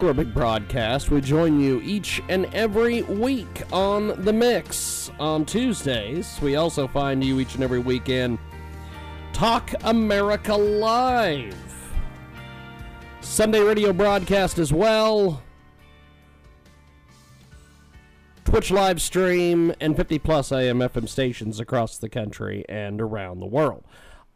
For broadcast, we join you each and every week on The Mix. On Tuesdays, we also find you each and every weekend Talk America Live. Sunday radio broadcast as well. Twitch live stream and 50 plus AM FM stations across the country and around the world.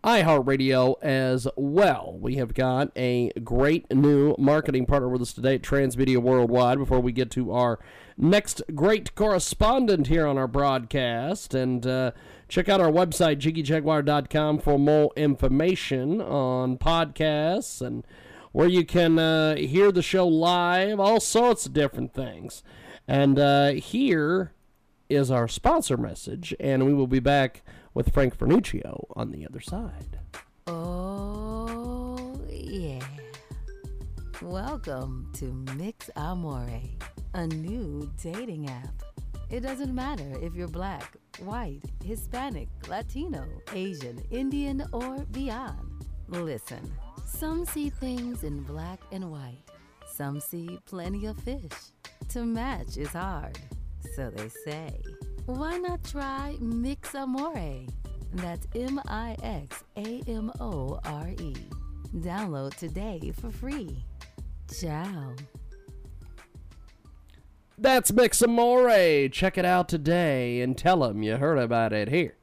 iHeartRadio as well. We have got a great new marketing partner with us today at Transmedia Worldwide before we get to our next great correspondent here on our broadcast. And uh, check out our website, jiggyjaguar.com, for more information on podcasts and where you can uh, hear the show live, all sorts of different things. And uh, here is our sponsor message, and we will be back with Frank Fernuccio on the other side. Oh, yeah. Welcome to Mix Amore, a new dating app. It doesn't matter if you're black, white, Hispanic, Latino, Asian, Indian, or beyond. Listen, some see things in black and white, some see plenty of fish. To match is hard, so they say. Why not try Mix Amore? That's M I X A M O R E. Download today for free. Ciao. That's Mix Amore. Check it out today and tell them you heard about it here.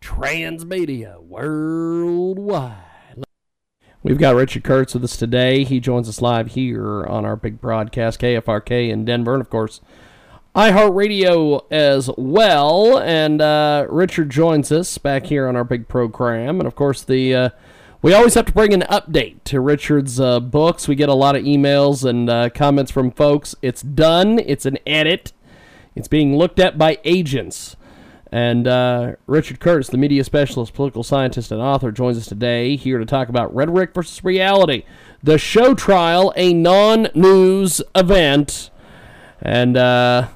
Transmedia Worldwide. We've got Richard Kurtz with us today. He joins us live here on our big broadcast, KFRK in Denver, and of course, iHeartRadio as well. And uh, Richard joins us back here on our big program. And of course, the uh, we always have to bring an update to Richard's uh, books. We get a lot of emails and uh, comments from folks. It's done. It's an edit. It's being looked at by agents. And uh, Richard Kurtz, the media specialist, political scientist, and author, joins us today here to talk about rhetoric versus reality, the show trial, a non-news event, and uh,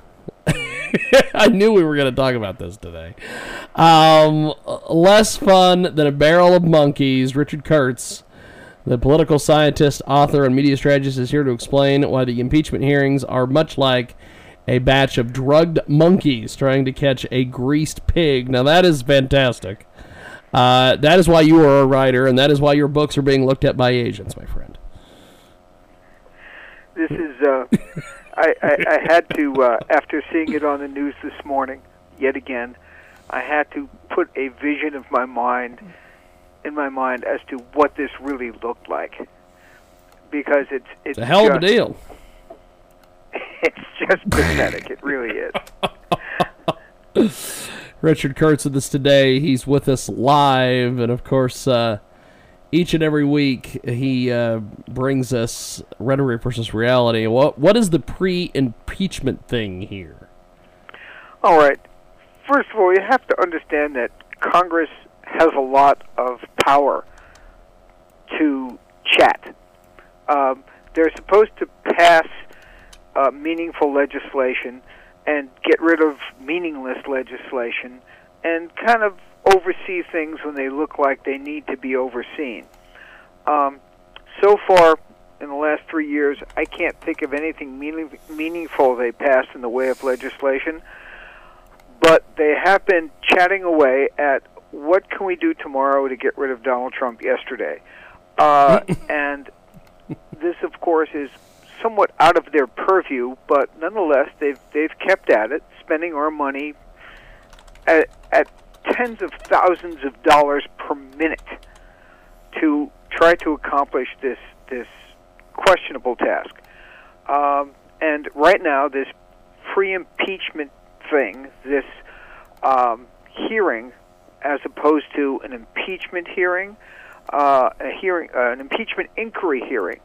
I knew we were going to talk about this today. Um, less fun than a barrel of monkeys. Richard Kurtz, the political scientist, author, and media strategist, is here to explain why the impeachment hearings are much like a batch of drugged monkeys trying to catch a greased pig. Now, that is fantastic. Uh, that is why you are a writer, and that is why your books are being looked at by agents, my friend. This is. Uh, I, I, I had to, uh, after seeing it on the news this morning, yet again, I had to put a vision of my mind in my mind as to what this really looked like, because it's it's, It's a hell of a deal. It's just pathetic. It really is. Richard Kurtz with us today. He's with us live, and of course, uh, each and every week he uh, brings us rhetoric versus reality. What what is the pre-impeachment thing here? All right. First of all, you have to understand that Congress has a lot of power to chat. Um, they're supposed to pass uh, meaningful legislation and get rid of meaningless legislation and kind of oversee things when they look like they need to be overseen. Um, so far, in the last three years, I can't think of anything meaning, meaningful they passed in the way of legislation but they have been chatting away at what can we do tomorrow to get rid of Donald Trump yesterday. Uh, and this, of course, is somewhat out of their purview, but nonetheless, they've they've kept at it, spending our money at, at tens of thousands of dollars per minute to try to accomplish this this questionable task. Um, and right now, this pre-impeachment thing, this um, hearing, as opposed to an impeachment hearing, uh, a hearing, uh, an impeachment inquiry hearing,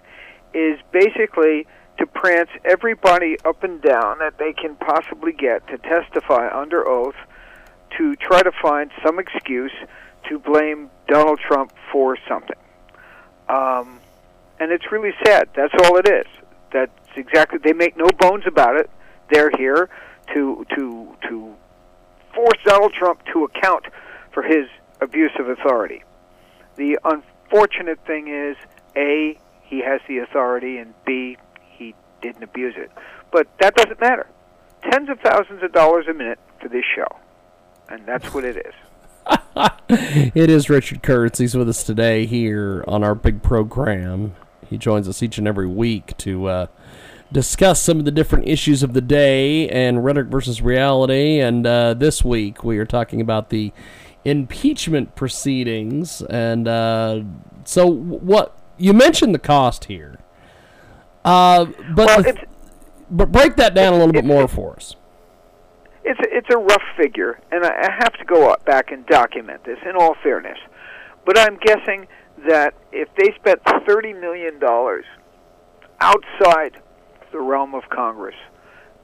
is basically to prance everybody up and down that they can possibly get to testify under oath to try to find some excuse to blame Donald Trump for something. Um, and it's really sad. That's all it is. That's exactly. They make no bones about it. They're here to to to force Donald Trump to account for his abuse of authority. The unfortunate thing is, a he has the authority, and b he didn't abuse it. But that doesn't matter. Tens of thousands of dollars a minute for this show, and that's what it is. it is Richard Kurtz. He's with us today here on our big program. He joins us each and every week to uh, discuss some of the different issues of the day and rhetoric versus reality. And uh, this week we are talking about the impeachment proceedings. And uh, so, what you mentioned the cost here, uh, but Well, but break that down a little bit more for us. It's a, it's a rough figure, and I, have to go back and document this in all fairness. But I'm guessing that if they spent thirty million dollars outside the realm of Congress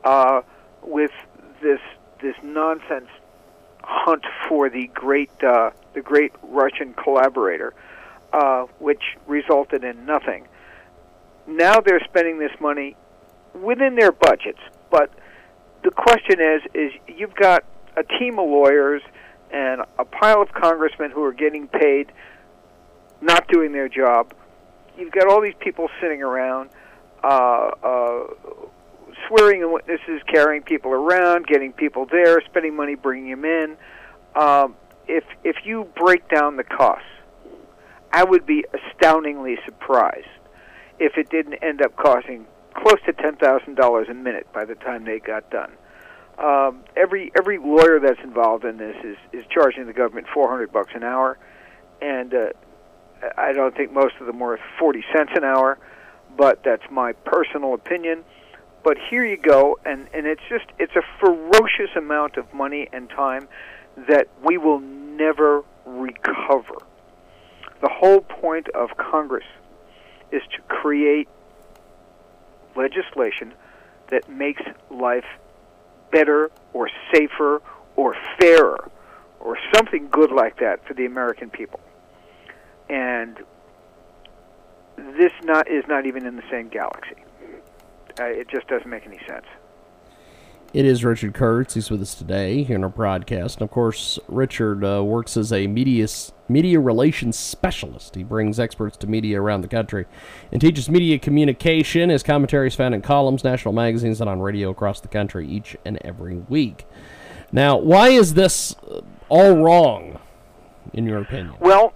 uh, with this this nonsense hunt for the great uh, the great Russian collaborator, uh, which resulted in nothing. Now they're spending this money within their budgets, but the question is is you've got a team of lawyers and a pile of congressmen who are getting paid not doing their job. You've got all these people sitting around uh, uh, swearing in witnesses, carrying people around, getting people there, spending money bringing them in. Um, if if you break down the costs, I would be astoundingly surprised if it didn't end up costing close to ten thousand dollars a minute by the time they got done. Um, every every lawyer that's involved in this is is charging the government four hundred bucks an hour, and uh, I don't think most of them are forty cents an hour, but that's my personal opinion. But here you go, and and it's just it's a ferocious amount of money and time that we will never recover. The whole point of Congress is to create legislation that makes life better or safer or fairer or something good like that for the American people. And this not is not even in the same galaxy. Uh, it just doesn't make any sense. It is Richard Kurtz. He's with us today here in our broadcast. And of course, Richard uh, works as a media media relations specialist. He brings experts to media around the country and teaches media communication. His commentary is found in columns, national magazines, and on radio across the country each and every week. Now, why is this all wrong, in your opinion? Well,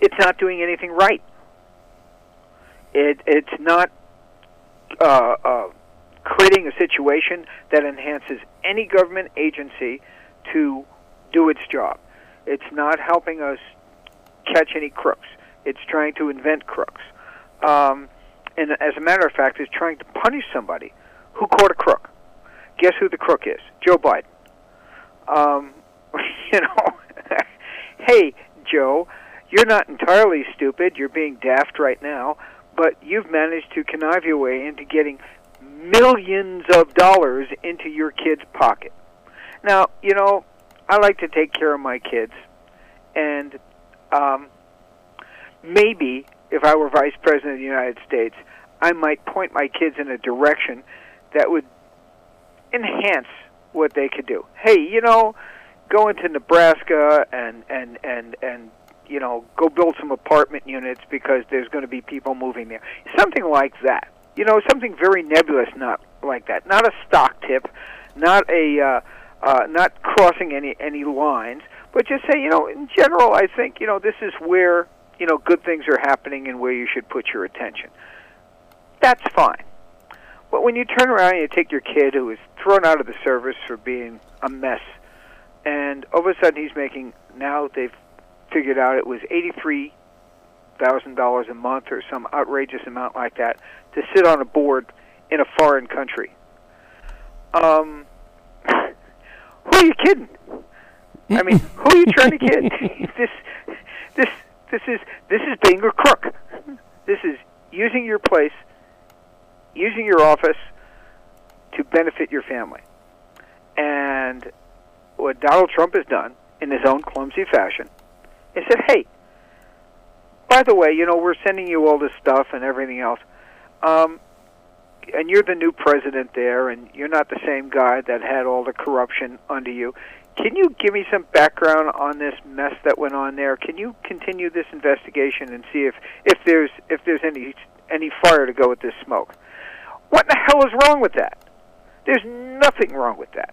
it's not doing anything right. It it's not uh, uh, creating a situation that enhances any government agency to do its job. It's not helping us catch any crooks. It's trying to invent crooks. Um, and as a matter of fact, it's trying to punish somebody who caught a crook. Guess who the crook is? Joe Biden. Um, you know, hey, Joe, you're not entirely stupid. You're being daft right now, but you've managed to connive your way into getting millions of dollars into your kid's pocket. Now, you know, I like to take care of my kids, and um, maybe if I were vice president of the United States, I might point my kids in a direction that would enhance what they could do. Hey, you know, go into Nebraska and and and and you know, go build some apartment units because there's going to be people moving there. Something like that. You know, something very nebulous, not like that. Not a stock tip, not a uh, uh, not crossing any any lines, but just say, you know, in general, I think you know this is where you know good things are happening and where you should put your attention. That's fine. But when you turn around and you take your kid who is thrown out of the service for being a mess, and all of a sudden he's making now they've figured out it was eighty three thousand dollars a month or some outrageous amount like that to sit on a board in a foreign country. Um, who are you kidding? I mean, who are you trying to kid? this, this, this is this is being a crook. This is using your place using your office to benefit your family. And what Donald Trump has done in his own clumsy fashion is said, hey, by the way, you know, we're sending you all this stuff and everything else. Um, and you're the new president there, and you're not the same guy that had all the corruption under you. Can you give me some background on this mess that went on there? Can you continue this investigation and see if if there's if there's any any fire to go with this smoke? What in the hell is wrong with that? There's nothing wrong with that.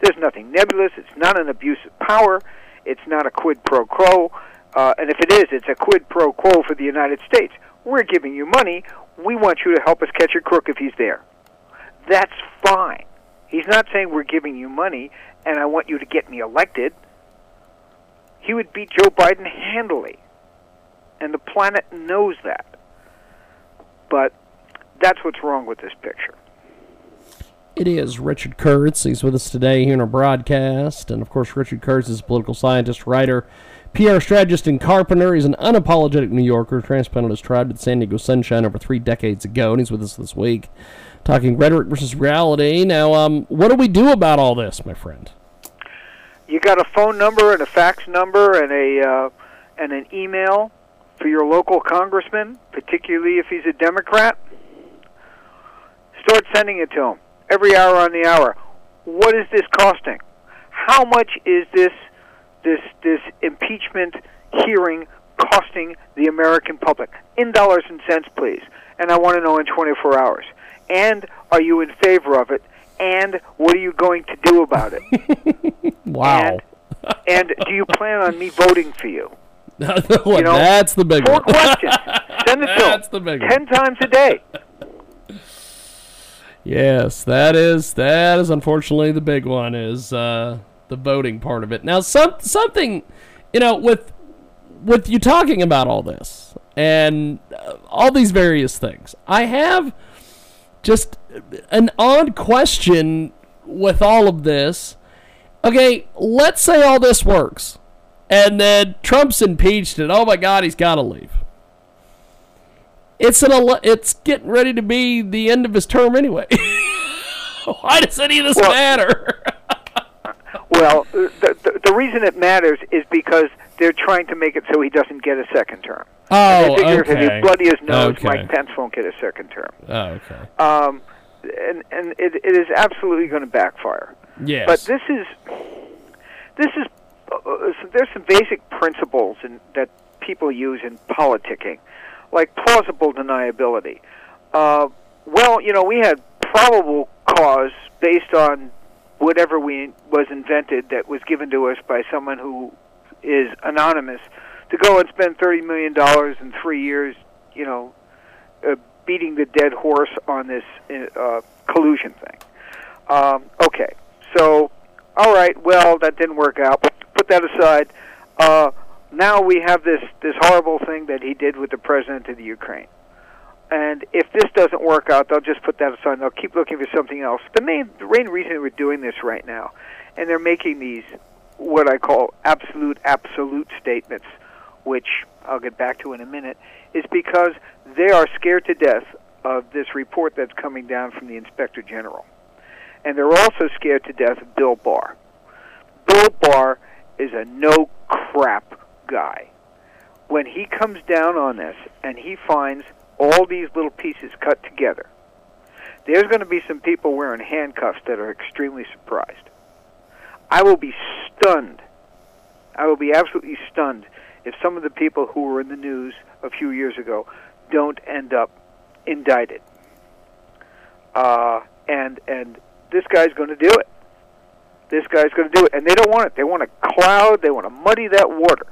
There's nothing nebulous. It's not an abuse of power. It's not a quid pro quo. Uh, and if it is, it's a quid pro quo for the United States. We're giving you money. We want you to help us catch a crook if he's there. That's fine. He's not saying we're giving you money and I want you to get me elected. He would beat Joe Biden handily. And the planet knows that. But that's what's wrong with this picture. It is Richard Kurtz. He's with us today here in our broadcast. And of course, Richard Kurtz is a political scientist, writer, PR strategist, and carpenter. He's an unapologetic New Yorker, transplanted his tribe to the San Diego sunshine over three decades ago, and he's with us this week talking rhetoric versus reality. Now, um, what do we do about all this, my friend? You got a phone number and a fax number and a uh, and an email for your local congressman, particularly if he's a Democrat. Start sending it to him every hour on the hour. What is this costing? How much is this this this impeachment hearing costing the American public in dollars and cents, please? And I want to know in 24 hours. And are you in favor of it? And what are you going to do about it? wow. And, and do you plan on me voting for you? you know, that's the big four one. questions. Send it to That's the big one. Ten times a day. Yes, that is that is unfortunately the big one is uh, the voting part of it. Now, some something, you know, with with you talking about all this and uh, all these various things, I have just an odd question with all of this. Okay, let's say all this works, and then Trump's impeached, and oh my God, he's got to leave. It's an ele- it's getting ready to be the end of his term anyway. Why does any of this Well- matter? Well, the, the the reason it matters is because they're trying to make it so he doesn't get a second term. oh, they figure if okay. he bloody his nose, Okay. Mike Pence won't get a second term. Oh, okay. Um, and and it, it is absolutely going to backfire. Yes. But this is this is uh, uh, there's some basic principles in, that people use in politicking, like plausible deniability. Uh, well, you know, we had probable cause based on whatever we was invented that was given to us by someone who is anonymous to go and spend thirty million dollars in three years, you know, uh, beating the dead horse on this uh, collusion thing. Um, okay, so all right, well that didn't work out. Put that aside. Uh, now we have this this horrible thing that he did with the president of the Ukraine. And if this doesn't work out, they'll just put that aside. and They'll keep looking for something else. The main the main reason we're doing this right now, and they're making these what I call absolute absolute statements, which I'll get back to in a minute, is because they are scared to death of this report that's coming down from the Inspector General. And they're also scared to death of Bill Barr. Bill Barr is a no crap guy. When he comes down on this and he finds all these little pieces cut together, there's going to be some people wearing handcuffs that are extremely surprised. I will be stunned. I will be absolutely stunned if some of the people who were in the news a few years ago don't end up indicted. Uh, and and this guy's going to do it. This guy's going to do it, and they don't want it. They want to cloud. They want to muddy that water.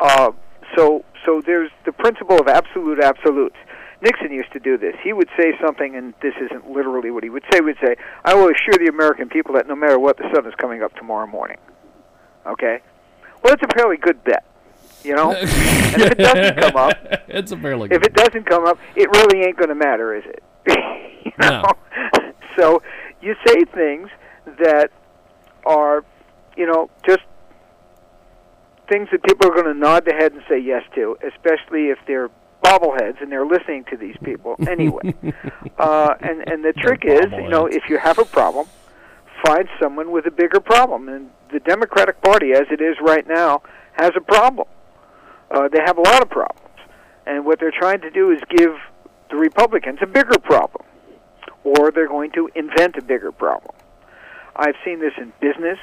Uh, so so there's the principle of absolute absolutes. Nixon used to do this. He would say something, and this isn't literally what he would say. He would say, "I will assure the American people that no matter what, the sun is coming up tomorrow morning." Okay. Well, it's a fairly good bet, you know. and if it doesn't come up, it's a fairly if it doesn't come up, it really ain't going to matter, is it? you No. know? So you say things that are, you know, just things that people are going to nod their head and say yes to, especially if they're bobbleheads, and they're listening to these people anyway. uh, and and the trick is, you know, if you have a problem, find someone with a bigger problem. And the Democratic Party, as it is right now, has a problem. Uh, they have a lot of problems, and what they're trying to do is give the Republicans a bigger problem, or they're going to invent a bigger problem. I've seen this in business.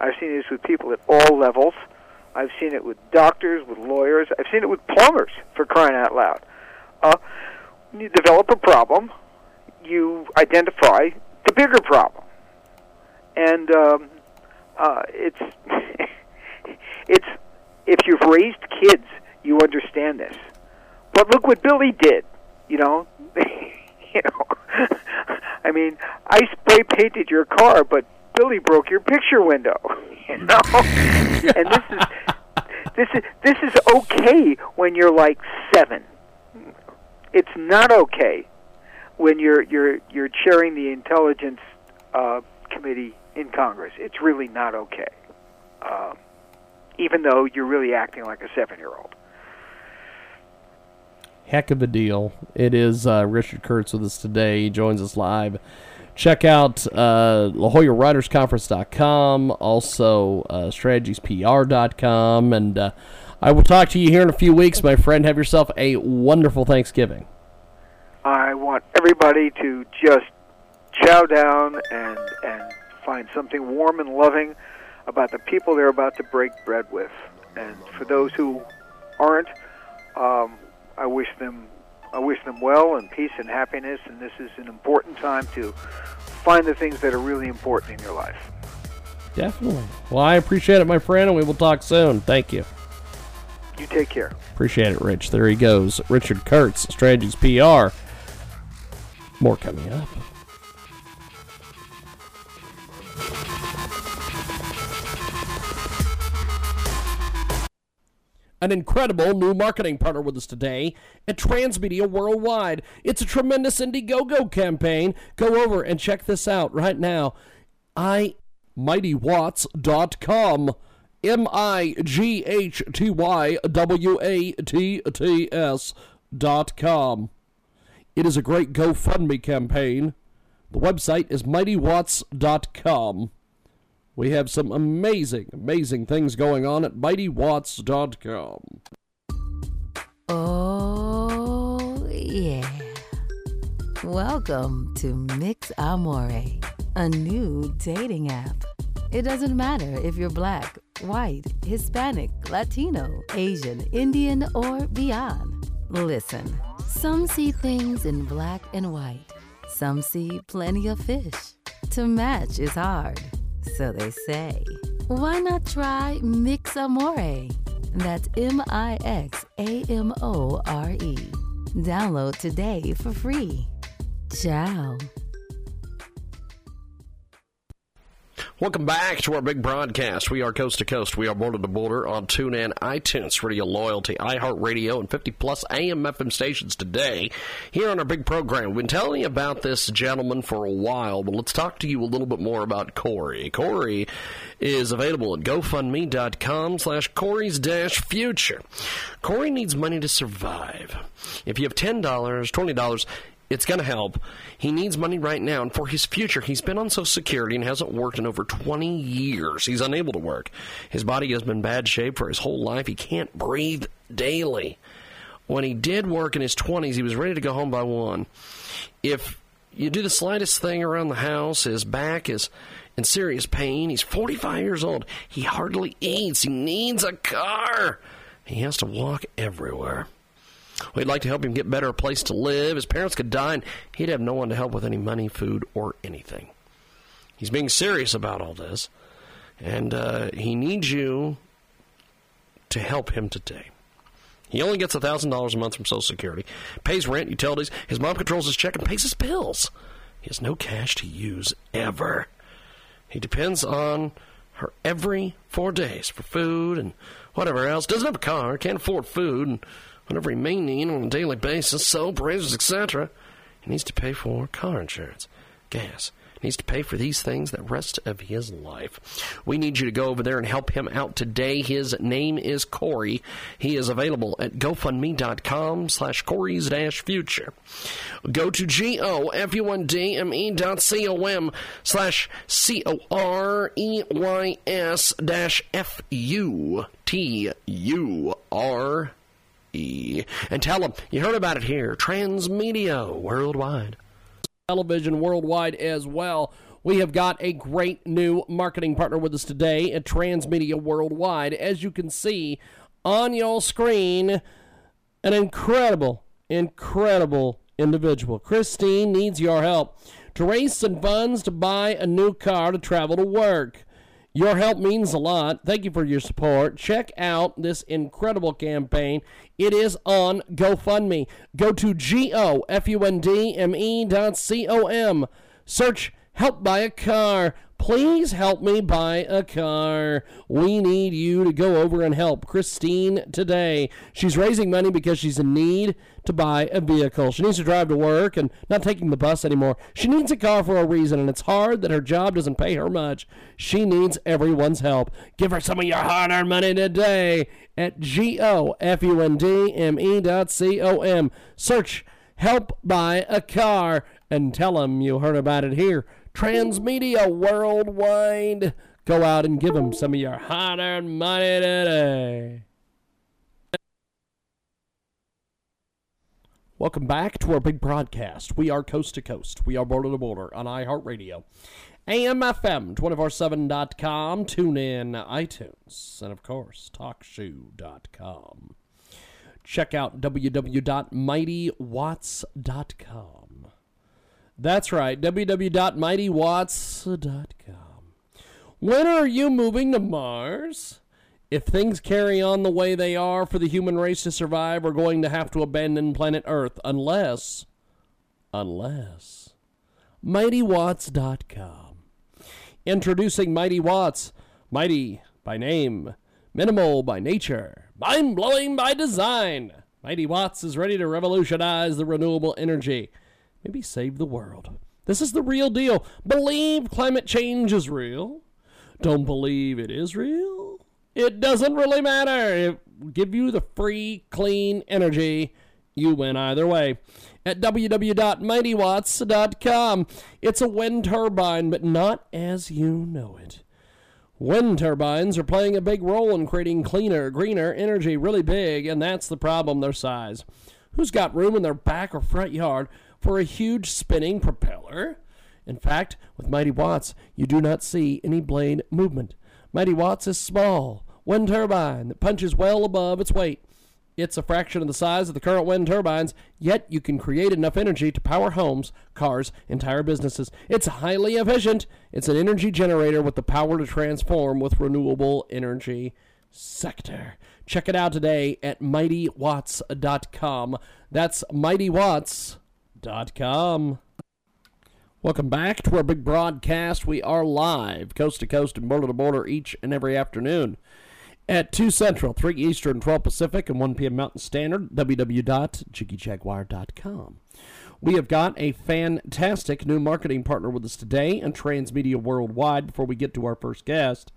I've seen this with people at all levels. I've seen it with doctors, with lawyers. I've seen it with plumbers, for crying out loud. Uh, you develop a problem, you identify the bigger problem, and um, uh, it's it's if you've raised kids, you understand this. But look what Billy did. You know, you know. I mean, I spray painted your car, but Billy broke your picture window. You know, and this is this is this is okay when you're like seven. It's not okay when you're you're you're chairing the intelligence uh, committee in Congress. It's really not okay, um, even though you're really acting like a seven-year-old. Heck of a deal. It is uh, Richard Kurtz with us today. He joins us live. Check out uh, also uh, strategiespr.com, and uh, I will talk to you here in a few weeks, my friend. Have yourself a wonderful Thanksgiving. I want everybody to just chow down and and find something warm and loving about the people they're about to break bread with. And for those who aren't, um, I wish them I wish them well and peace and happiness. And this is an important time to find the things that are really important in your life. Definitely. Well, I appreciate it, my friend, and we will talk soon. Thank you. You take care. Appreciate it, Rich. There he goes. Richard Kurtz, Strategies PR. More coming up. An incredible new marketing partner with us today at Transmedia Worldwide. It's a tremendous Indiegogo campaign. Go over and check this out right now. I mightywatts.com. M I G H T Y W A T T S dot com. It is a great GoFundMe campaign. The website is mightywatts.com. We have some amazing, amazing things going on at MightyWatts.com. Oh, yeah. Welcome to Mix Amore, a new dating app. It doesn't matter if you're black, white, Hispanic, Latino, Asian, Indian, or beyond. Listen, some see things in black and white, some see plenty of fish. To match is hard so they say. Why not try Mix Amore? That's M I X A M O R E. Download today for free. Ciao. Welcome back to our big broadcast. We are coast to coast. We are border to border on TuneIn, iTunes, Radio Loyalty, iHeartRadio, and 50 plus AM FM stations today. Here on our big program, we've been telling you about this gentleman for a while, but let's talk to you a little bit more about Corey. Corey is available at GoFundMe.com slash Corey's dash future. Corey needs money to survive. If you have $10, $20, it's going to help. He needs money right now, and for his future, he's been on Social Security and hasn't worked in over 20 years. He's unable to work. His body has been in bad shape for his whole life. He can't breathe daily. When he did work in his 20s, he was ready to go home by one. If you do the slightest thing around the house, his back is in serious pain. He's 45 years old. He hardly eats. He needs a car. He has to walk everywhere. We'd like to help him get better a place to live. His parents could die, and he'd have no one to help with any money, food, or anything. He's being serious about all this, and uh, he needs you to help him today. He only gets $1,000 a month from Social Security, pays rent, utilities. His mom controls his check and pays his bills. He has no cash to use ever. He depends on her every four days for food and whatever else. Doesn't have a car, can't afford food, and whatever he may need on a daily basis, soap, razors, etc. He needs to pay for car insurance, gas, He needs to pay for these things the rest of his life. We need you to go over there and help him out today. His name is Corey. He is available at GoFundMe.com slash Corey's dash future. Go to G-O-F-U-N-D-M-E dot C-O-M slash C-O-R-E-Y-S dash F-U-T-U-R-E. And tell them you heard about it here. Transmedia Worldwide television worldwide as well. We have got a great new marketing partner with us today at Transmedia Worldwide. As you can see on your screen, an incredible, incredible individual. Christine needs your help to raise some funds to buy a new car to travel to work. Your help means a lot. Thank you for your support. Check out this incredible campaign. It is on GoFundMe. Go to G O F U N D M E dot C O M. Search Help Buy a Car. Please help me buy a car. We need you to go over and help Christine today. She's raising money because she's in need to buy a vehicle. She needs to drive to work and not taking the bus anymore. She needs a car for a reason, and it's hard that her job doesn't pay her much. She needs everyone's help. Give her some of your hard earned money today at G O F U N D M E dot C O M. Search Help Buy a Car and tell them you heard about it here. Transmedia Worldwide. Go out and give them some of your hard earned money today. Welcome back to our big broadcast. We are coast to coast. We are border to border on iHeartRadio. AMFM, 247.com, tune in, iTunes, and of course, TalkShoe.com. Check out www.mightywatts.com. That's right, www.mightywatts.com. When are you moving to Mars? If things carry on the way they are for the human race to survive, we're going to have to abandon planet Earth unless, unless, MightyWatts.com. Introducing Mighty Watts. Mighty by name, minimal by nature, mind blowing by design. Mighty Watts is ready to revolutionize the renewable energy maybe save the world. This is the real deal. Believe climate change is real. Don't believe it is real. It doesn't really matter. It give you the free, clean energy. You win either way. At www.mightywatts.com. It's a wind turbine, but not as you know it. Wind turbines are playing a big role in creating cleaner, greener energy, really big, and that's the problem their size. Who's got room in their back or front yard for a huge spinning propeller. In fact, with Mighty Watts, you do not see any blade movement. Mighty Watts is small, wind turbine that punches well above its weight. It's a fraction of the size of the current wind turbines, yet you can create enough energy to power homes, cars, entire businesses. It's highly efficient. It's an energy generator with the power to transform with renewable energy sector. Check it out today at mightywatts.com. That's mightywatts.com com. Welcome back to our big broadcast. We are live, coast to coast and border to border, each and every afternoon at 2 Central, 3 Eastern, 12 Pacific, and 1 p.m. Mountain Standard, www.jiggyjaguar.com. We have got a fantastic new marketing partner with us today and Transmedia Worldwide. Before we get to our first guest,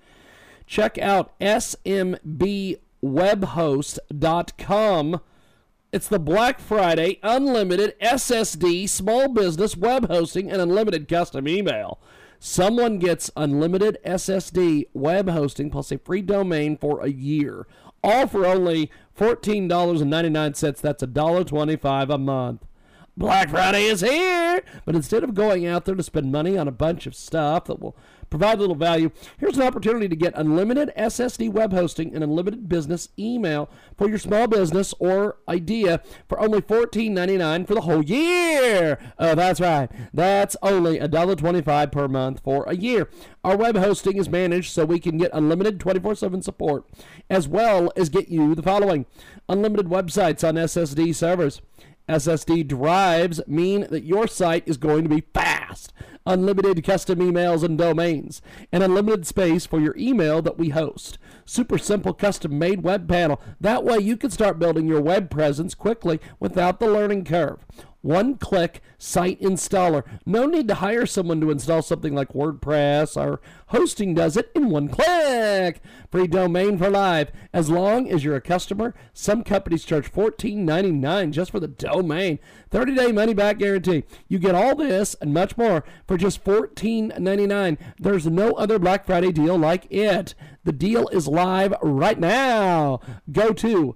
check out smbwebhost.com it's the Black Friday unlimited SSD small business web hosting and unlimited custom email. Someone gets unlimited SSD web hosting plus a free domain for a year. All for only $14.99. That's $1.25 a month. Black Friday is here! But instead of going out there to spend money on a bunch of stuff that will provide a little value, here's an opportunity to get unlimited SSD web hosting and unlimited business email for your small business or idea for only $14.99 for the whole year. Oh, that's right. That's only $1.25 per month for a year. Our web hosting is managed so we can get unlimited 24 7 support, as well as get you the following unlimited websites on SSD servers. SSD drives mean that your site is going to be fast unlimited custom emails and domains, and unlimited space for your email that we host. Super simple custom made web panel. That way you can start building your web presence quickly without the learning curve. One click site installer. No need to hire someone to install something like WordPress. Our hosting does it in one click. Free domain for life. As long as you're a customer, some companies charge $14.99 just for the domain. 30 day money back guarantee. You get all this and much more for just $14.99. There's no other Black Friday deal like it. The deal is live right now. Go to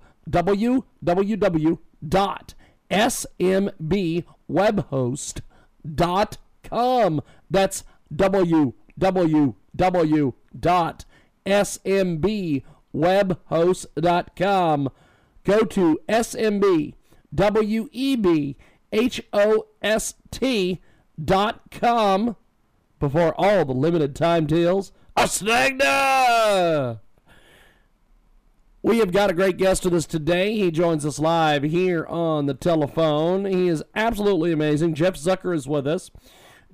www.smbwebhost.com. That's www.smbwebhost.com. Go to smbwebhost.com before all the limited time deals are snagged. We have got a great guest with us today. He joins us live here on the telephone. He is absolutely amazing. Jeff Zucker is with us.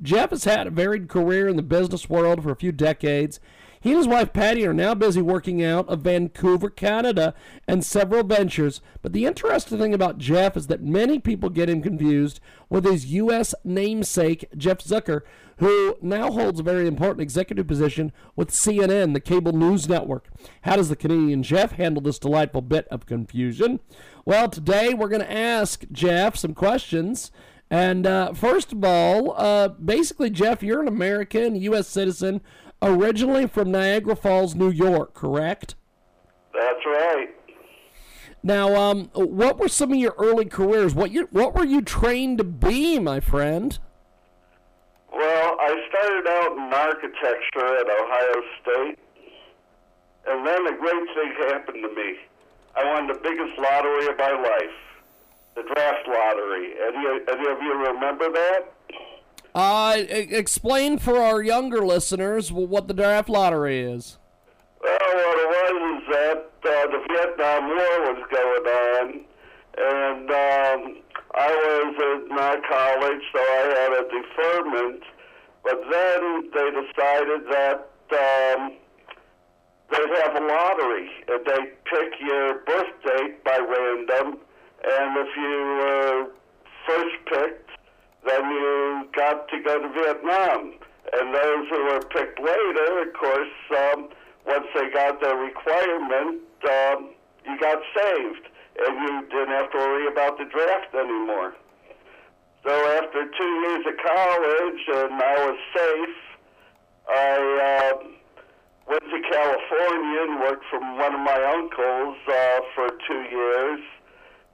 Jeff has had a varied career in the business world for a few decades. He and his wife Patty are now busy working out of Vancouver, Canada, and several ventures. But the interesting thing about Jeff is that many people get him confused with his U.S. namesake, Jeff Zucker, who now holds a very important executive position with CNN, the cable news network. How does the Canadian Jeff handle this delightful bit of confusion? Well, today we're going to ask Jeff some questions. And uh, first of all, uh, basically, Jeff, you're an American, U.S. citizen originally from Niagara Falls, New York, correct? That's right. Now, um, what were some of your early careers? What you what were you trained to be, my friend? Well, I started out in architecture at Ohio State, and then a great thing happened to me. I won the biggest lottery of my life, the draft lottery. Any, any of you remember that? Uh, explain for our younger listeners what the draft lottery is. Well, what it was is that uh, the Vietnam War was going on, and um, I was in my college, so I had a deferment. But then they decided that um, they'd have a lottery, and they pick your birth date by random, and if you were then you to go to Vietnam. And those who were picked later, of course, um, once they got their requirement, um, you got saved, and you didn't have to worry about the draft anymore. So after two years of college, and I was safe, I uh, went to California and worked for one of my uncles uh, for two years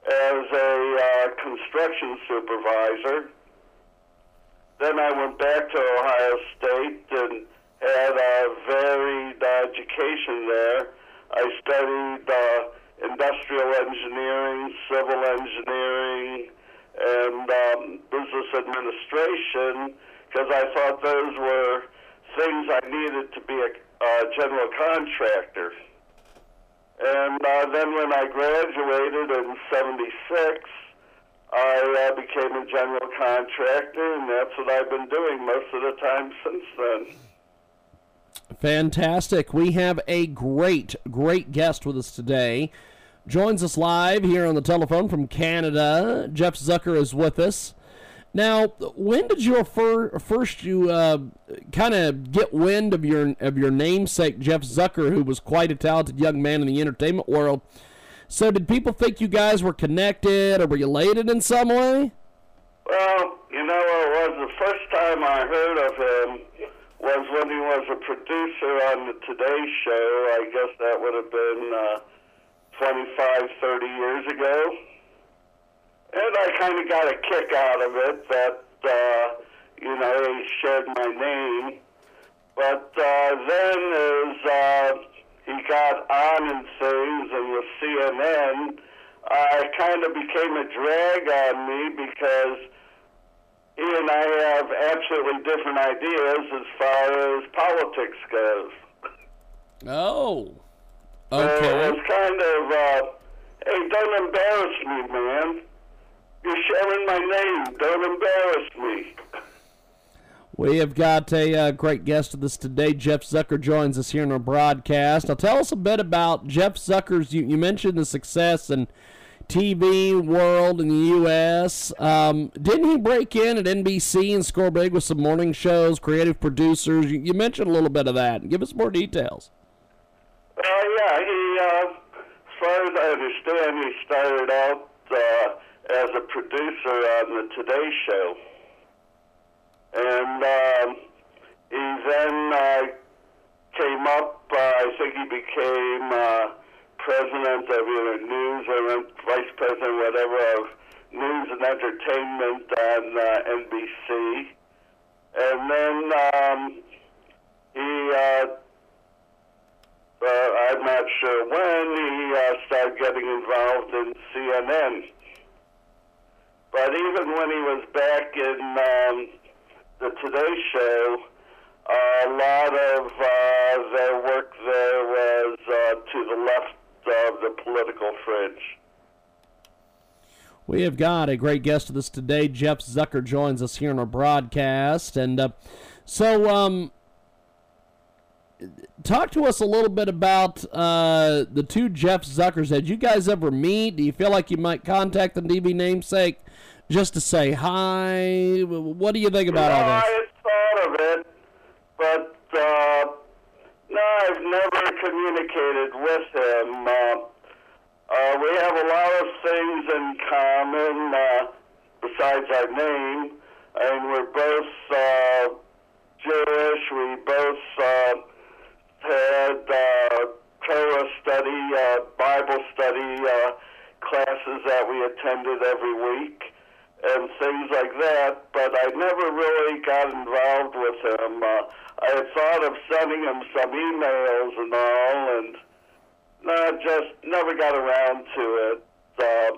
as a uh, construction supervisor then I went back to Ohio State and had a varied education there. I studied uh, industrial engineering, civil engineering, and um, business administration because I thought those were things I needed to be a uh, general contractor. And uh, then when I graduated in 76, I uh, became a general contractor, and that's what I've been doing most of the time since then. Fantastic. We have a great, great guest with us today. Joins us live here on the telephone from Canada. Jeff Zucker is with us. Now, when did you fir- first you uh, kind of get wind of your of your namesake Jeff Zucker, who was quite a talented young man in the entertainment world? So, did people think you guys were connected or related in some way? Well, you know it was? The first time I heard of him was when he was a producer on the Today Show. I guess that would have been uh, 25, 30 years ago. And I kind of got a kick out of it that, uh, you know, he shared my name. But uh, then as uh, he got on in things and with CNN, uh, it kind of became a drag on me because he and I have absolutely different ideas as far as politics goes. Oh, okay. So it was kind of, uh, hey, don't embarrass me, man. You're sharing my name. Don't embarrass me. We have got a uh, great guest with us today. Jeff Zucker joins us here in our broadcast. Now, tell us a bit about Jeff Zucker's. You, you mentioned the success and TV world in the U.S. Um, didn't he break in at NBC and score big with some morning shows, creative producers? You, you mentioned a little bit of that. Give us more details. Uh, yeah, he, uh, as far as I understand, he started out uh, as a producer on the Today Show. And um, he then uh, came up, uh, I think he became uh, president of either news or vice president, whatever, of news and entertainment on uh, NBC. And then um, he, uh, uh, I'm not sure when, he uh, started getting involved in CNN. But even when he was back in um, the Today Show, a lot of uh, their work there was uh, to the left of the political fringe. We have got a great guest with us today. Jeff Zucker joins us here on our broadcast. And uh, so, um, talk to us a little bit about uh, the two Jeff Zuckers. Did you guys ever meet? Do you feel like you might contact the DB namesake just to say hi? What do you think about all this? I thought of it, but uh, no, I've never communicated with him. Uh, uh, we have a lot of things in common uh, besides our name, and we're both uh, Jewish. We both uh, had Torah study, Bible study classes that we attended every week, and things like that. But I never really got involved with him. Uh, I had thought of sending him some emails and all, and no, just never got around to it. Uh,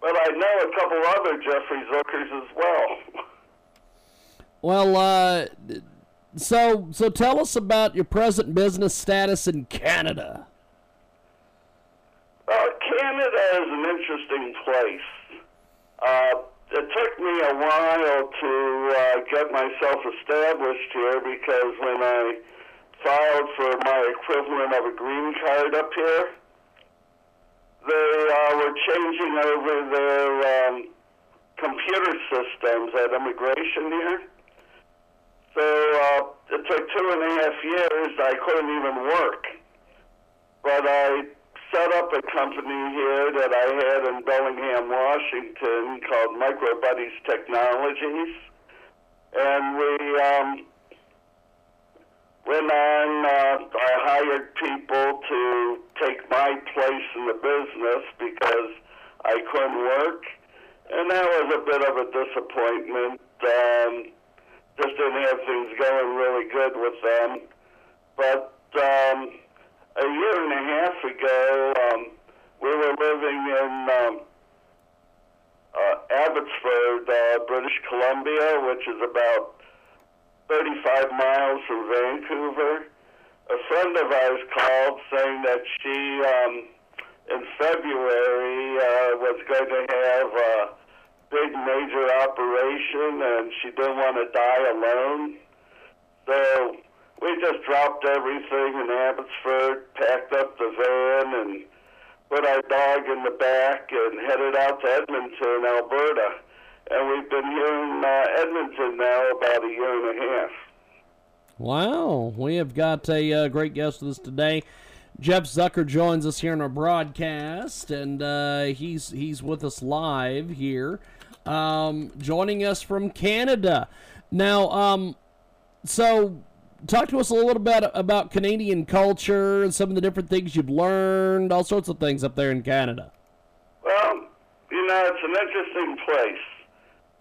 but I know a couple other Jeffrey Zuckers as well. Well, uh, so so tell us about your present business status in Canada. Uh, Canada is an interesting place. It took me a while to uh, get myself established here because when I filed for my equivalent of a green card up here, they uh, were changing over their um, computer systems at immigration here. So uh, it took two and a half years. I couldn't even work. But I set up a company here that I had in Bellingham, Washington called MicroBuddies Technologies. And we um, went on, uh, I hired people to take my place in the business because I couldn't work. And that was a bit of a disappointment. Um, just didn't have things going really good with them. But um, a year and a half ago, um, we were living in um, uh, Abbotsford, uh, British Columbia, which is about 35 miles from Vancouver. A friend of ours called saying that she, um, in February, uh, was going to have a big major operation and she didn't want to die alone. So we just dropped everything in Abbotsford, packed up the van, and put our dog in the back and headed out to Edmonton, Alberta. And we've been here in uh, Edmonton now about a year and a half. Wow, we have got a uh, great guest with us today. Jeff Zucker joins us here in our broadcast, and uh, he's he's with us live here, um, joining us from Canada. Now, um, so talk to us a little bit about Canadian culture and some of the different things you've learned, all sorts of things up there in Canada. Well, you know, it's an interesting place.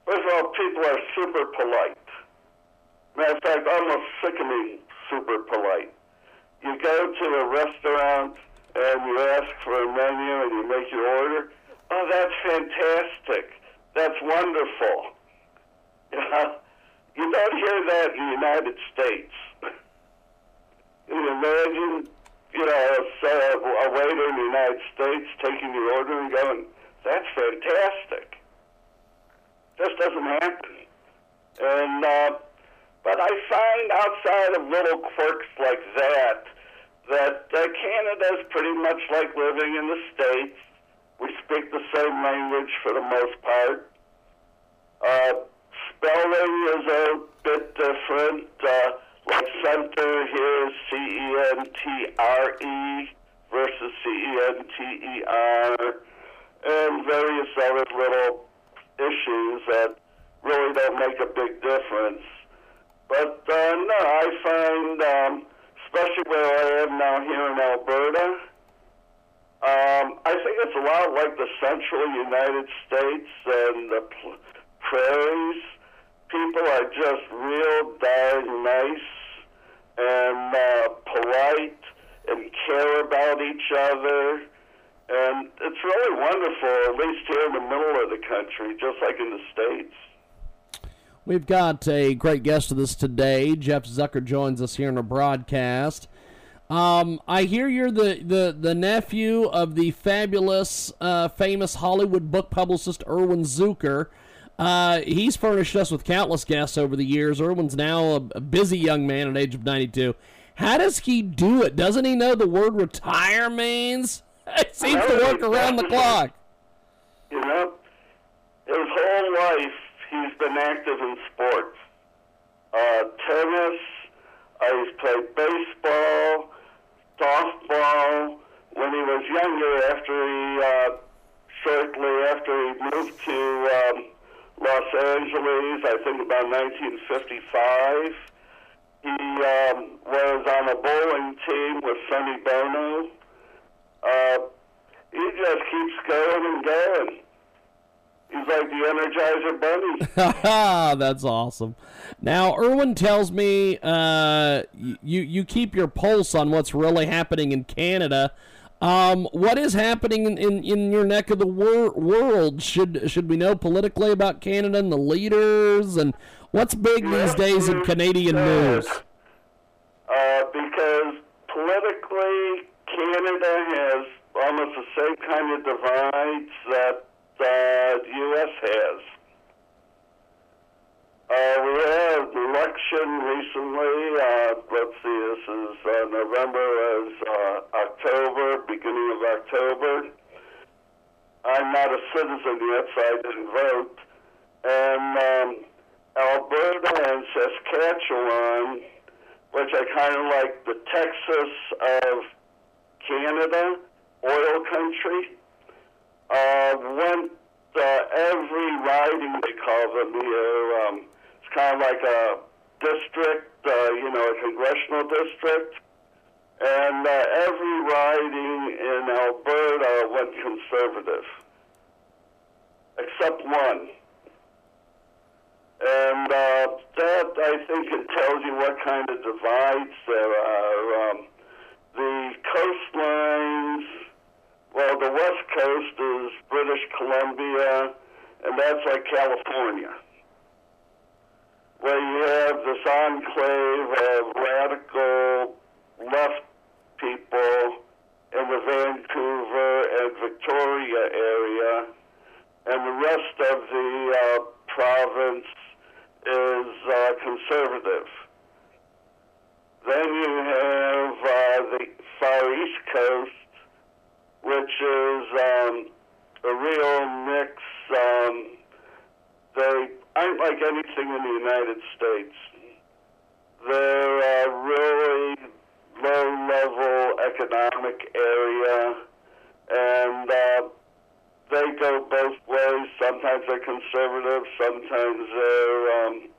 First of all, people are super polite. Matter of fact, almost sickening super polite. You go to a restaurant and you ask for a menu and you make your order. Oh, that's fantastic. That's wonderful. You don't hear that in the United States. You imagine, you know, say a waiter in the United States taking your order and going, that's fantastic. Just doesn't happen. And, uh, but I find outside of little quirks like that, that uh, Canada is pretty much like living in the States. We speak the same language for the most part. Uh, spelling is a bit different. Uh, center here is C E N T R E versus C E N T E R, and various other little issues that really don't make a big difference. But uh, no, I find, um, especially where I am now here in Alberta, um, I think it's a lot like the central United States and the pl- prairies. People are just real darn nice and uh, polite and care about each other. And it's really wonderful, at least here in the middle of the country, just like in the States. We've got a great guest with us today. Jeff Zucker joins us here in our broadcast. Um, I hear you're the, the, the nephew of the fabulous, uh, famous Hollywood book publicist Irwin Zucker. Uh, he's furnished us with countless guests over the years. Irwin's now a, a busy young man at age of 92. How does he do it? Doesn't he know the word retire means? It seems to work around the clock. You know, his whole life he's been active in sports. Uh, tennis, uh, he's played baseball, softball. When he was younger, after he, uh, shortly after he moved to um, Angeles, I think about 1955, he um, was on a bowling team with Sonny Bono. Uh, he just keeps going and going. He's like the Energizer Bunny. That's awesome. Now, Irwin tells me uh, you you keep your pulse on what's really happening in Canada. Um, what is happening in, in, in your neck of the wor- world? Should should we know politically about Canada and the leaders and what's big these days in Canadian news? Uh, because politically, Canada has almost the same kind of divides that uh, the U.S. has. Uh, we had election recently. Uh, let's see, this is uh, November, as uh, October, beginning of October. I'm not a citizen yet, so I didn't vote. And um, Alberta and Saskatchewan, which are kind of like the Texas of Canada, oil country, uh, went uh, every riding they call them here. Um, kind of like a district, uh, you know, a congressional district, and uh, every riding in Alberta went conservative, except one. And uh, that, I think, it tells you what kind of divides there are. Um, the coastlines well, the West Coast is British Columbia, and that's like California, where you have this enclave of radical left people in the Vancouver and Victoria area, and the rest of the uh, province is uh, conservative. Then you have uh, the Far East Coast, which is um, a real mix. Um, they aren't like anything in the United States. They're a really low-level economic area, and uh, they go both ways. Sometimes they're conservative, sometimes they're um,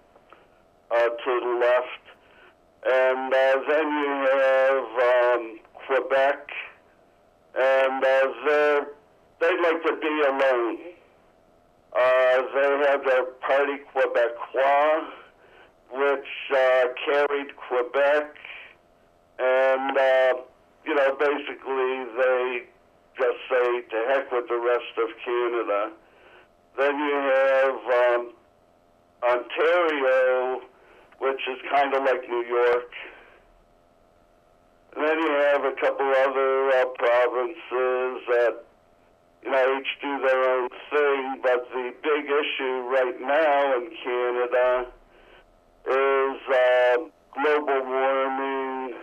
uh, to the left. And uh, then you have um, Quebec, and uh, they'd like to be alone. Uh, they have their Parti Quebecois, which uh, carried Quebec, and, uh, you know, basically they just say to heck with the rest of Canada. Then you have um, Ontario, which is kind of like New York. And then you have a couple other uh, provinces that, know, each do their own thing. But the big issue right now in Canada is uh, global warming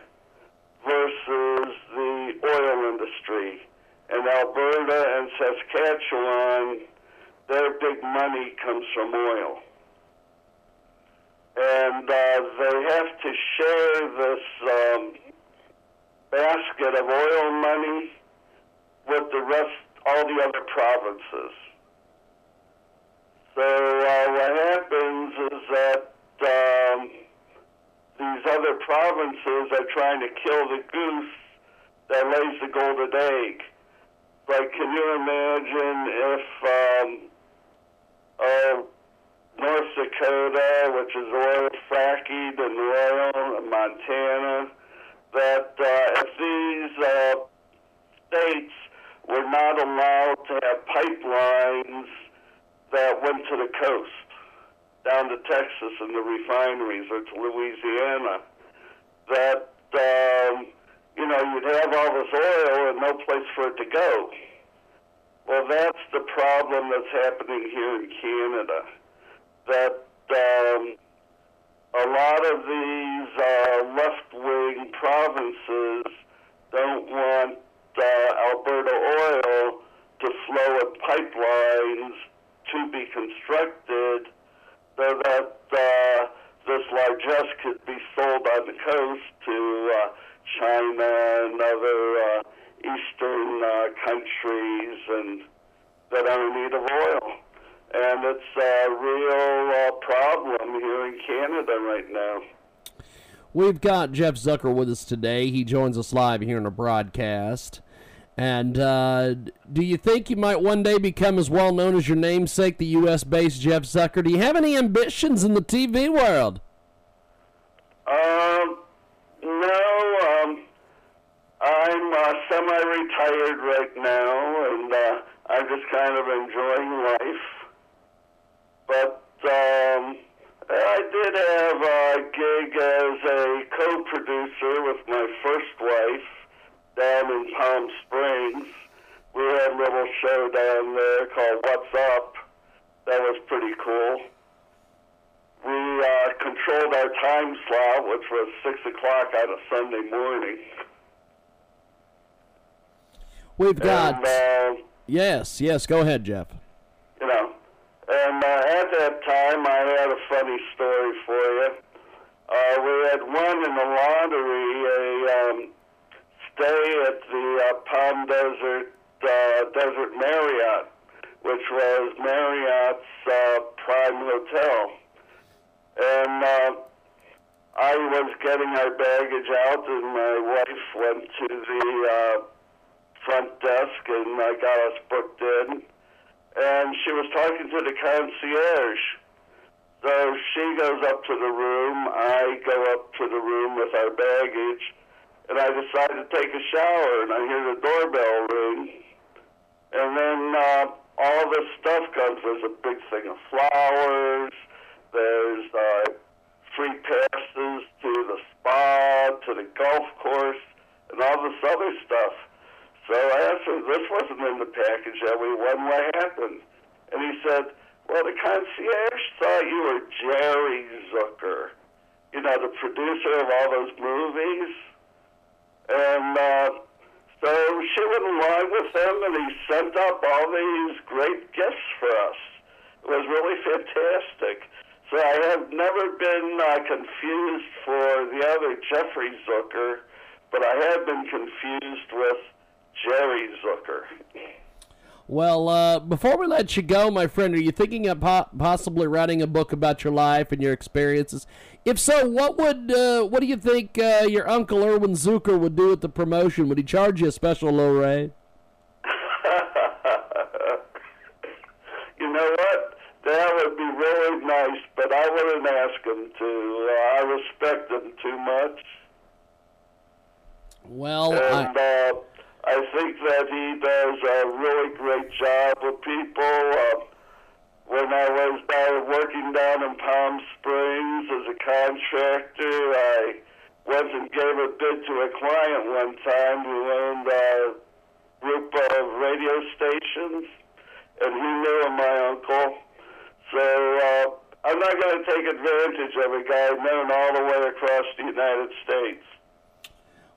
versus the oil industry and Alberta and Saskatchewan, their big money comes from oil. And uh, they have to share this um, basket of oil money with the rest, all the other provinces. So uh, what happens is that um, these other provinces are trying to kill the goose that lays the golden egg. Like, can you imagine if um, uh, North Dakota, which is oil fracking and oil, and Montana, that uh, if these uh, states were not allowed to have pipelines that went to the coast, down to Texas and the refineries, or to Louisiana, that um, you know you'd have all this oil and no place for it to go. Well, that's the problem that's happening here in Canada. That um, a lot of these uh, left-wing provinces don't want uh, Alberta oil to flow in pipelines to be constructed so that uh, this largesse could be sold on the coast to uh, China and other uh, eastern uh, countries and that are in need of oil. And it's a real uh, problem here in Canada right now. We've got Jeff Zucker with us today. He joins us live here in a broadcast. And uh, do you think you might one day become as well known as your namesake, the U.S. based Jeff Zucker? Do you have any ambitions in the TV world? Um, no. Um, I'm uh, semi-retired right now, and uh, I'm just kind of enjoying life. But um, I did have a gig as co-producer with my first wife down in Palm Springs. We had a little show down there called What's Up. That was pretty cool. We uh, controlled our time slot, which was 6 o'clock on a Sunday morning. We've got. And, uh, yes, yes, go ahead, Jeff. you know, and uh, at that time, I had a funny story for you. Uh, we had won in the lottery a um, stay at the uh, Palm Desert uh, Desert Marriott, which was Marriott's uh, prime hotel. And uh, I was getting our baggage out, and my wife went to the uh, front desk and uh, got us booked in. And she was talking to the concierge. So she goes up to the room, I go up to the room with our baggage, and I decide to take a shower, and I hear the doorbell ring. And then uh, all this stuff comes. There's a big thing of flowers. There's uh, free passes to the spa, to the golf course, and all this other stuff. So I asked him, this wasn't in the package that we won. What happened? And he said, well, the concierge thought you were Jerry Zucker, you know, the producer of all those movies. And uh, so she went along with him, and he sent up all these great gifts for us. It was really fantastic. So I have never been uh, confused for the other Jeffrey Zucker, but I have been confused with Jerry Zucker. Well, uh, before we let you go, my friend, are you thinking of po- possibly writing a book about your life and your experiences? If so, what would uh, what do you think uh, your uncle Irwin Zucker would do with the promotion? Would he charge you a special low rate? you know what? That would be really nice, but I wouldn't ask him to. Uh, I respect him too much. Well, and I, uh, I think that he does a really great job with people. Uh, when I was uh, working down in Palm Springs as a contractor, I went and gave a bid to a client one time who owned a group of radio stations, and he knew my uncle. So uh, I'm not going to take advantage of a guy known all the way across the United States.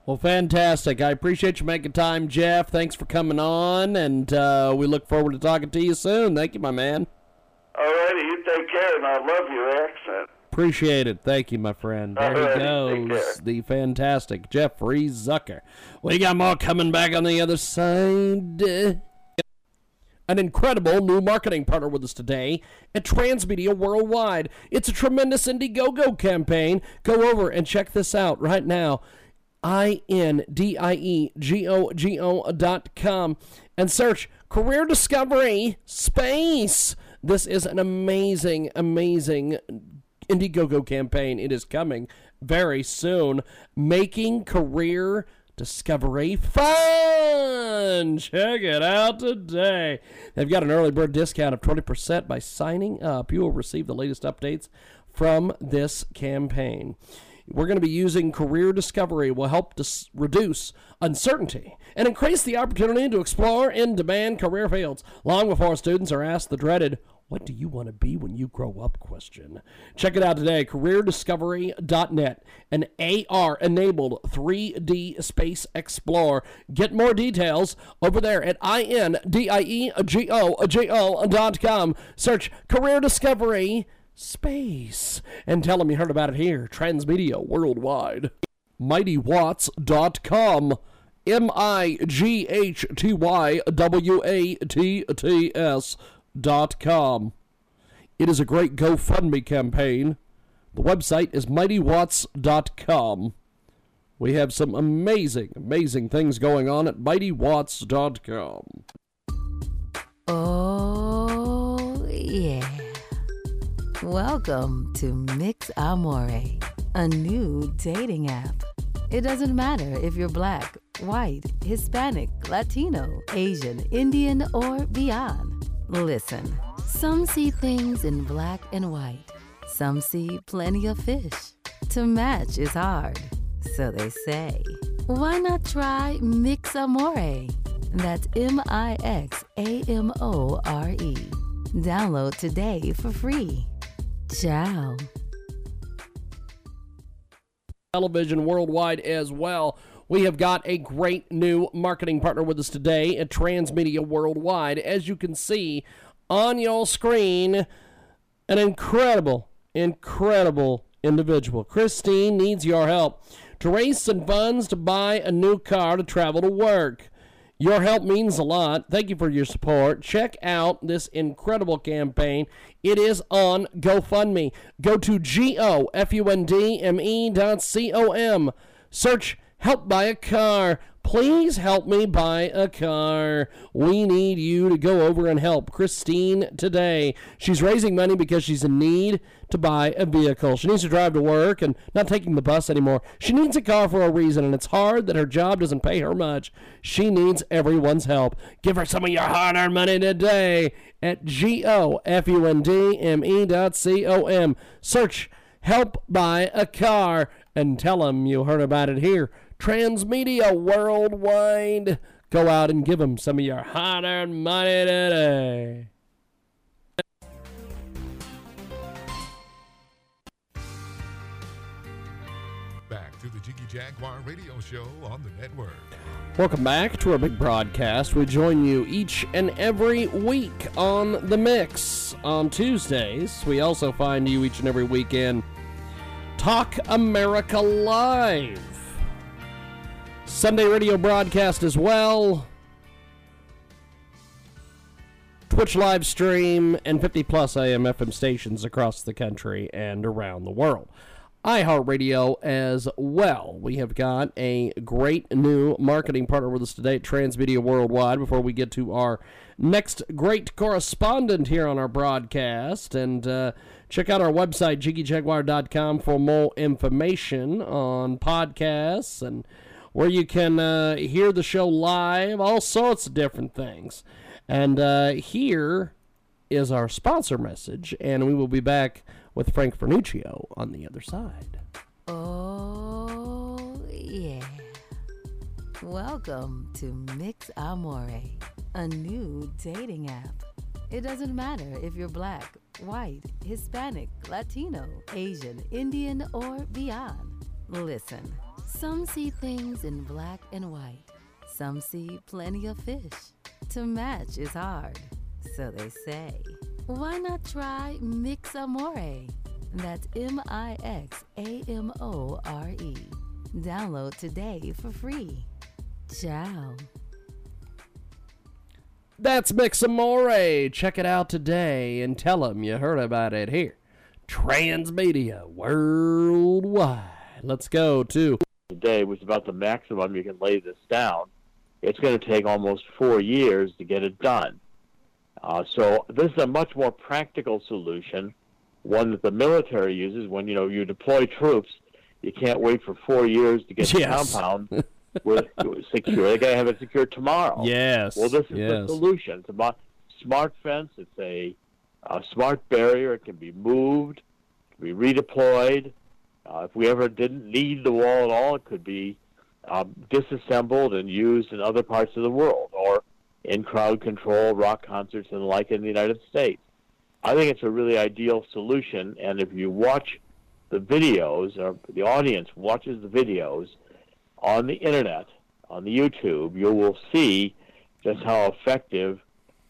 Well, fantastic. I appreciate you making time, Jeff. Thanks for coming on, and uh, we look forward to talking to you soon. Thank you, my man. All righty, you take care, and I love your accent. Appreciate it. Thank you, my friend. There he goes, the fantastic Jeffrey Zucker. We got more coming back on the other side. An incredible new marketing partner with us today at Transmedia Worldwide. It's a tremendous Indiegogo campaign. Go over and check this out right now. I N D I E G O G O dot com and search Career Discovery Space. This is an amazing, amazing Indiegogo campaign. It is coming very soon. Making career discovery fun. Check it out today. They've got an early bird discount of 20% by signing up. You will receive the latest updates from this campaign. We're going to be using career discovery will help reduce uncertainty and increase the opportunity to explore in demand career fields long before students are asked the dreaded what do you want to be when you grow up question. Check it out today, careerdiscovery.net, an AR enabled 3D space explorer. Get more details over there at INDIEGOGO.com. Search Career Discovery Space and tell them you heard about it here. Transmedia Worldwide. MightyWatts.com. M I G H T Y W A T T S dot com. It is a great GoFundMe campaign. The website is mightywatts.com. We have some amazing, amazing things going on at mightywatts.com. Oh, yeah. Welcome to Mix Amore, a new dating app. It doesn't matter if you're black, white, Hispanic, Latino, Asian, Indian, or beyond. Listen, some see things in black and white, some see plenty of fish. To match is hard, so they say. Why not try Mix Amore? That's M I X A M O R E. Download today for free. Ciao. television worldwide as well. We have got a great new marketing partner with us today at Transmedia Worldwide. As you can see on your screen, an incredible, incredible individual. Christine needs your help to raise some funds to buy a new car to travel to work. Your help means a lot. Thank you for your support. Check out this incredible campaign. It is on GoFundMe. Go to G O F U N D M E dot C O M. Search Help Buy a Car. Please help me buy a car. We need you to go over and help Christine today. She's raising money because she's in need to buy a vehicle. She needs to drive to work and not taking the bus anymore. She needs a car for a reason, and it's hard that her job doesn't pay her much. She needs everyone's help. Give her some of your hard earned money today at G O F U N D M E dot C O M. Search Help Buy a Car and tell them you heard about it here. Transmedia Worldwide. Go out and give them some of your hard earned money today. Back to the Jiggy Jaguar radio show on the network. Welcome back to our big broadcast. We join you each and every week on The Mix on Tuesdays. We also find you each and every weekend Talk America Live. Sunday radio broadcast as well. Twitch live stream and 50 plus AM FM stations across the country and around the world. iHeartRadio as well. We have got a great new marketing partner with us today at Transmedia Worldwide before we get to our next great correspondent here on our broadcast. And uh, check out our website, jiggyjaguar.com, for more information on podcasts and where you can uh, hear the show live, all sorts of different things. And uh, here is our sponsor message, and we will be back with Frank Fernuccio on the other side. Oh, yeah. Welcome to Mix Amore, a new dating app. It doesn't matter if you're black, white, Hispanic, Latino, Asian, Indian, or beyond. Listen, Some see things in black and white. Some see plenty of fish. To match is hard, so they say. Why not try Mix Amore? That's M I X A M O R E. Download today for free. Ciao. That's Mixamore. Check it out today and tell them you heard about it here. Transmedia Worldwide. Let's go to today was about the maximum you can lay this down. It's going to take almost four years to get it done. Uh, so this is a much more practical solution, one that the military uses when you know you deploy troops. You can't wait for four years to get Yes. the compound with secure. They got to have it secure tomorrow. Yes. Well, this is yes. the solution. It's about smart fence. It's a, a smart barrier. It can be moved, it can be redeployed. Uh, if we ever didn't need the wall at all, it could be um, disassembled and used in other parts of the world or in crowd control, rock concerts, and the like in the United States. I think it's a really ideal solution. And if you watch the videos, or the audience watches the videos on the internet, on the YouTube, you will see just how effective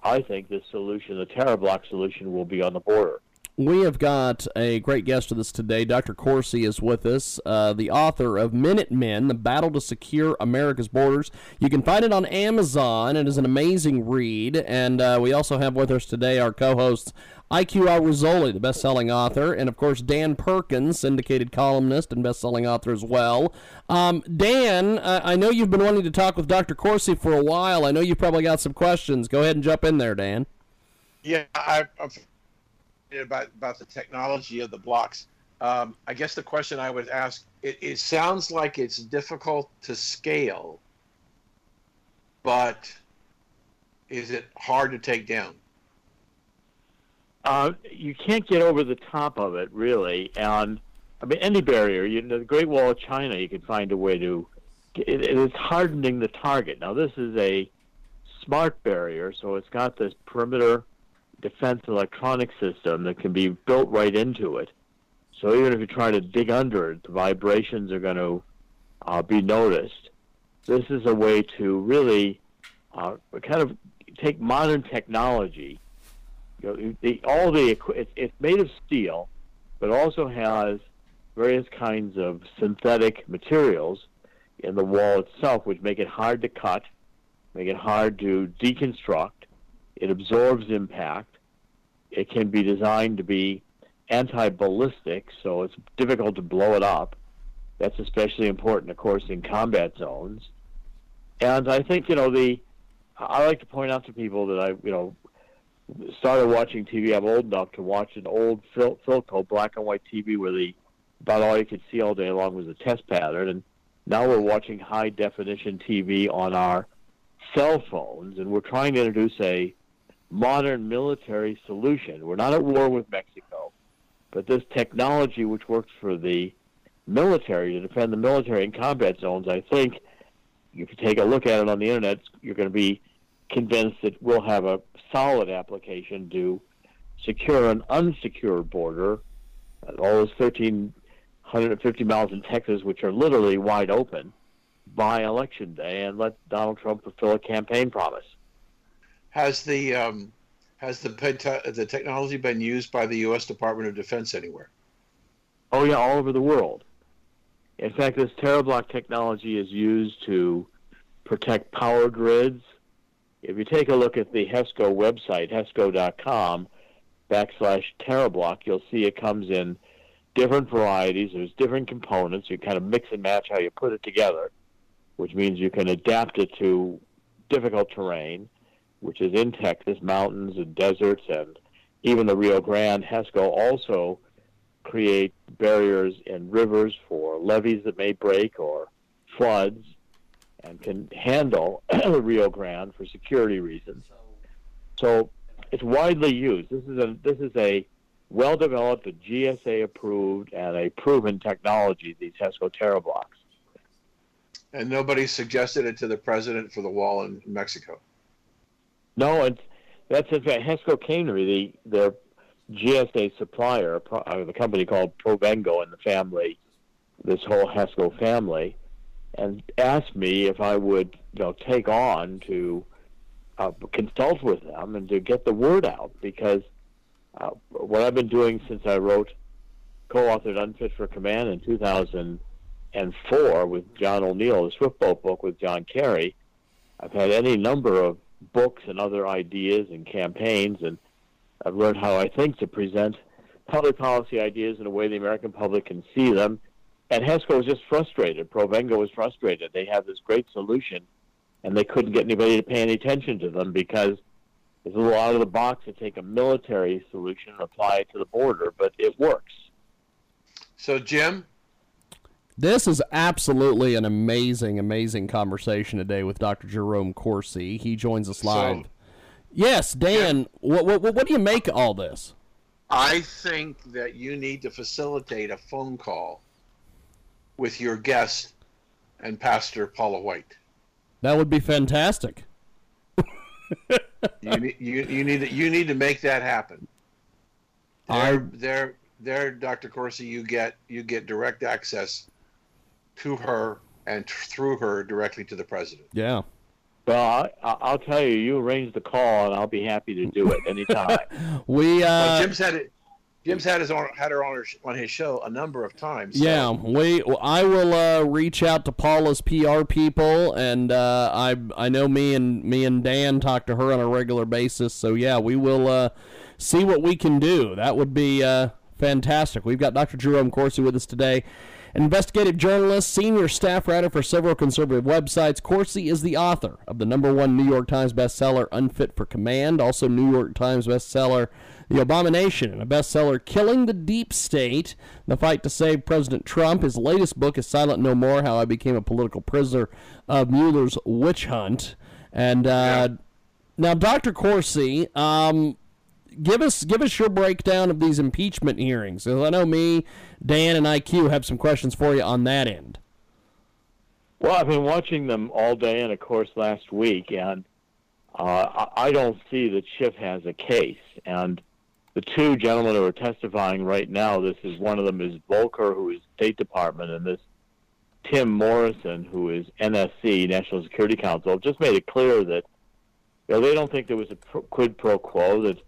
I think this solution, the TerraBlock solution, will be on the border. We have got a great guest with us today. Dr. Corsi is with us, uh, the author of Minutemen, The Battle to Secure America's Borders. You can find it on Amazon. It is an amazing read. And uh, we also have with us today our co hosts, IQ Rizzoli, the best selling author, and of course, Dan Perkins, syndicated columnist and best selling author as well. Um, Dan, uh, I know you've been wanting to talk with Dr. Corsi for a while. I know you've probably got some questions. Go ahead and jump in there, Dan. Yeah, I, I'm about about the technology of the blocks. Um, I guess the question I would ask: it, it sounds like it's difficult to scale, but is it hard to take down? Uh, you can't get over the top of it, really. And I mean, any barrier, you know, the Great Wall of China, you can find a way to. It, it is hardening the target. Now, this is a smart barrier, so it's got this perimeter defense electronic system that can be built right into it. So even if you try to dig under it, the vibrations are going to uh, be noticed. This is a way to really uh, kind of take modern technology. You know, the, all the it's, it's made of steel, but also has various kinds of synthetic materials in the wall itself, which make it hard to cut, make it hard to deconstruct. It absorbs impact. It can be designed to be anti-ballistic, so it's difficult to blow it up. That's especially important, of course, in combat zones. And I think you know the. I like to point out to people that I you know started watching TV. I'm old enough to watch an old Phil, Philco black and white TV where the about all you could see all day long was a test pattern, and now we're watching high definition TV on our cell phones, and we're trying to introduce a modern military solution. We're not at war with Mexico, but this technology, which works for the military to defend the military in combat zones, I think if you take a look at it on the internet, you're going to be convinced that we'll have a solid application to secure an unsecured border, all those 1,350 miles in Texas, which are literally wide open, by election day, and let Donald Trump fulfill a campaign promise. Has the um, has the the technology been used by the U.S. Department of Defense anywhere? Oh yeah, all over the world. In fact, this TerraBlock technology is used to protect power grids. If you take a look at the HESCO website, HESCO.com backslash TerraBlock, you'll see it comes in different varieties. There's different components. You kind of mix and match how you put it together, which means you can adapt it to difficult terrain, which is in Texas, mountains and deserts, and even the Rio Grande. HESCO also create barriers in rivers for levees that may break or floods and can handle the Rio Grande for security reasons. So it's widely used. This is a this is a well developed, a GSA approved, and a proven technology. These HESCO TerraBlocks. And nobody suggested it to the president for the wall in Mexico. No, and that's in fact HESCO me. The the GSA supplier, uh, the company called Provengo and the family, this whole HESCO family, and asked me if I would you know take on to uh, consult with them and to get the word out because uh, what I've been doing since I wrote co-authored Unfit for Command in 2004 with John O'Neill, the Swift Boat book with John Kerry. I've had any number of books and other ideas and campaigns, and I've learned how I think to present public policy ideas in a way the American public can see them. And HESCO was just frustrated. Provengo was frustrated. They had this great solution, and they couldn't get anybody to pay any attention to them because it's a little out of the box to take a military solution and apply it to the border, but it works. So, Jim? This is absolutely an amazing, amazing conversation today with Dr. Jerome Corsi. He joins us live. So, yes, Dan, yeah. what, what, what do you make of all this? I think that you need to facilitate a phone call with your guest and Pastor Paula White. That would be fantastic. you, need, you, you need to, you need to make that happen. There, there, there, Dr. Corsi, you get you get direct access to her and through her directly to the president. Yeah. Well, I, will tell you, you arrange the call, and I'll be happy to do it anytime. we uh, well, Jim's had it. Jim's had his own, had her on, her, on his show a number of times. So. Yeah, we. I will uh, reach out to Paula's PR people, and uh, I I know me and me and Dan talk to her on a regular basis. So yeah, we will uh, see what we can do. That would be uh, fantastic. We've got Dr. Jerome Corsi with us today investigative journalist, senior staff writer for several conservative websites. Corsi is the author of the number one New York Times bestseller, Unfit for Command, also New York Times bestseller, The Abomination, and a bestseller, Killing the Deep State, The Fight to Save President Trump. His latest book is Silent No More How I Became a Political Prisoner of Mueller's Witch Hunt. And uh, yeah. now, Dr. Corsi, um, give us give us your breakdown of these impeachment hearings. I know me, Dan, and IQ have some questions for you on that end. Well, I've been watching them all day, and of course last week, and uh, I don't see that Schiff has a case. And the two gentlemen who are testifying right now, this is one of them is Volker, who is State Department, and this Tim Morrison, who is NSC, National Security Council, just made it clear that you know, they don't think there was a quid pro quo that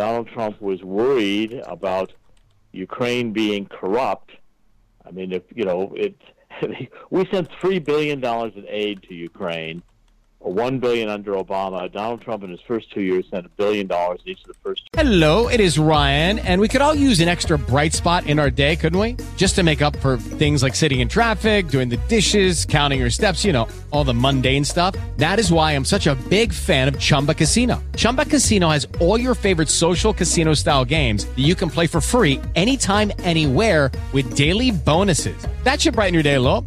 Donald Trump was worried about Ukraine being corrupt. I mean, if you know, it, we sent three billion dollars in aid to Ukraine, one billion under Obama. Donald Trump in his first two years sent a billion dollars each of the first. Two- Hello, it is Ryan, and we could all use an extra bright spot in our day, couldn't we? Just to make up for things like sitting in traffic, doing the dishes, counting your steps, you know, all the mundane stuff. That is why I'm such a big fan of Chumba Casino. Chumba Casino has all your favorite social casino style games that you can play for free anytime, anywhere, with daily bonuses. That should brighten your day a little.